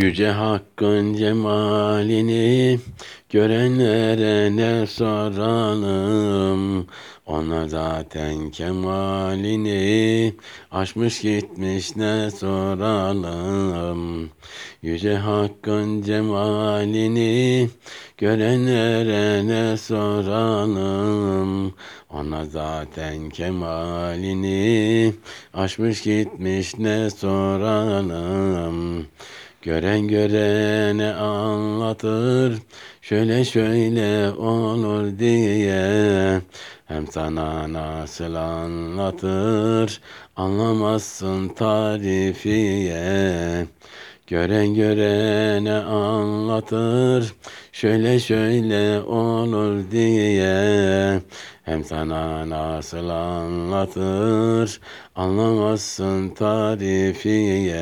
Yüce Hakk'ın cemalini görenlere ne soralım? Ona zaten kemalini aşmış gitmiş ne soralım? Yüce Hakk'ın cemalini görenlere ne soralım? Ona zaten kemalini aşmış gitmiş ne soralım? Gören görene anlatır, şöyle şöyle olur diye. Hem sana nasıl anlatır, anlamazsın tarifiye. Gören görene anlatır, şöyle şöyle olur diye. Hem sana nasıl anlatır, anlamazsın tarifiye.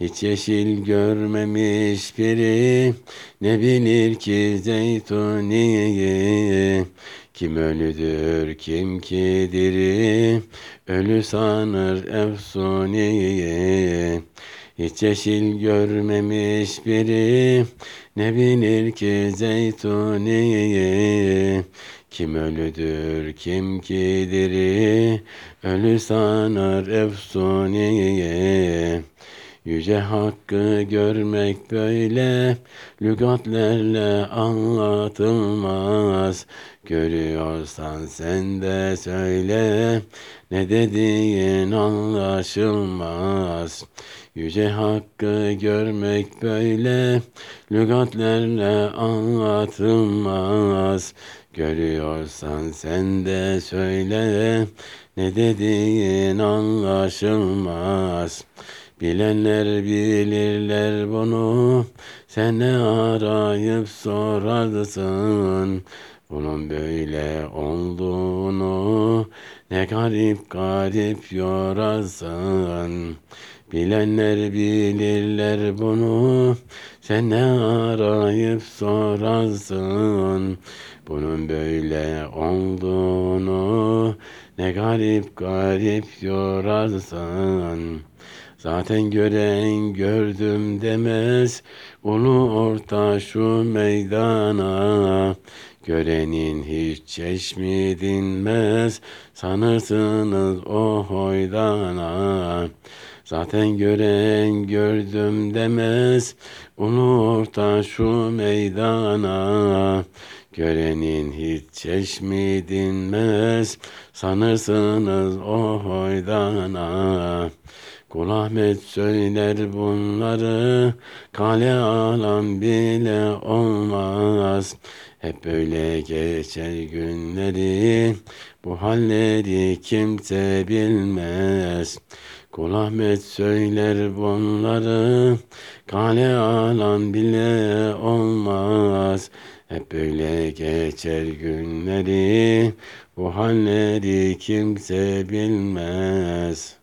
Hiç yeşil görmemiş biri ne bilir ki zeytuniyi? Kim ölüdür kim ki diri ölü sanır efsuniyi. Hiç yeşil görmemiş biri ne bilir ki zeytuniyi? Kim ölüdür kim ki diri ölü sanır efsuniyi Yüce Hakkı görmek böyle lügatlerle anlatılmaz. Görüyorsan sen de söyle ne dediğin anlaşılmaz. Yüce Hakkı görmek böyle lügatlerle anlatılmaz. Görüyorsan sen de söyle ne dediğin anlaşılmaz. Bilenler bilirler bunu, sen ne arayıp sorarsın. Bunun böyle olduğunu ne garip garip yorarsın. Bilenler bilirler bunu, sen ne arayıp sorarsın. Bunun böyle olduğunu ne garip garip yorarsın. Zaten gören gördüm demez, ulu orta şu meydana. Görenin hiç çeşmi dinmez, sanırsınız o hoydana. Zaten gören gördüm demez, ulu orta şu meydana. Görenin hiç çeşmi dinmez, sanırsınız o hoydana. Kul Ahmet söyler bunları, kale alan bile olmaz. Hep böyle geçer günleri, bu halleri kimse bilmez. Kul Ahmet söyler bunları, kale alan bile olmaz. Hep böyle geçer günleri, bu halleri kimse bilmez.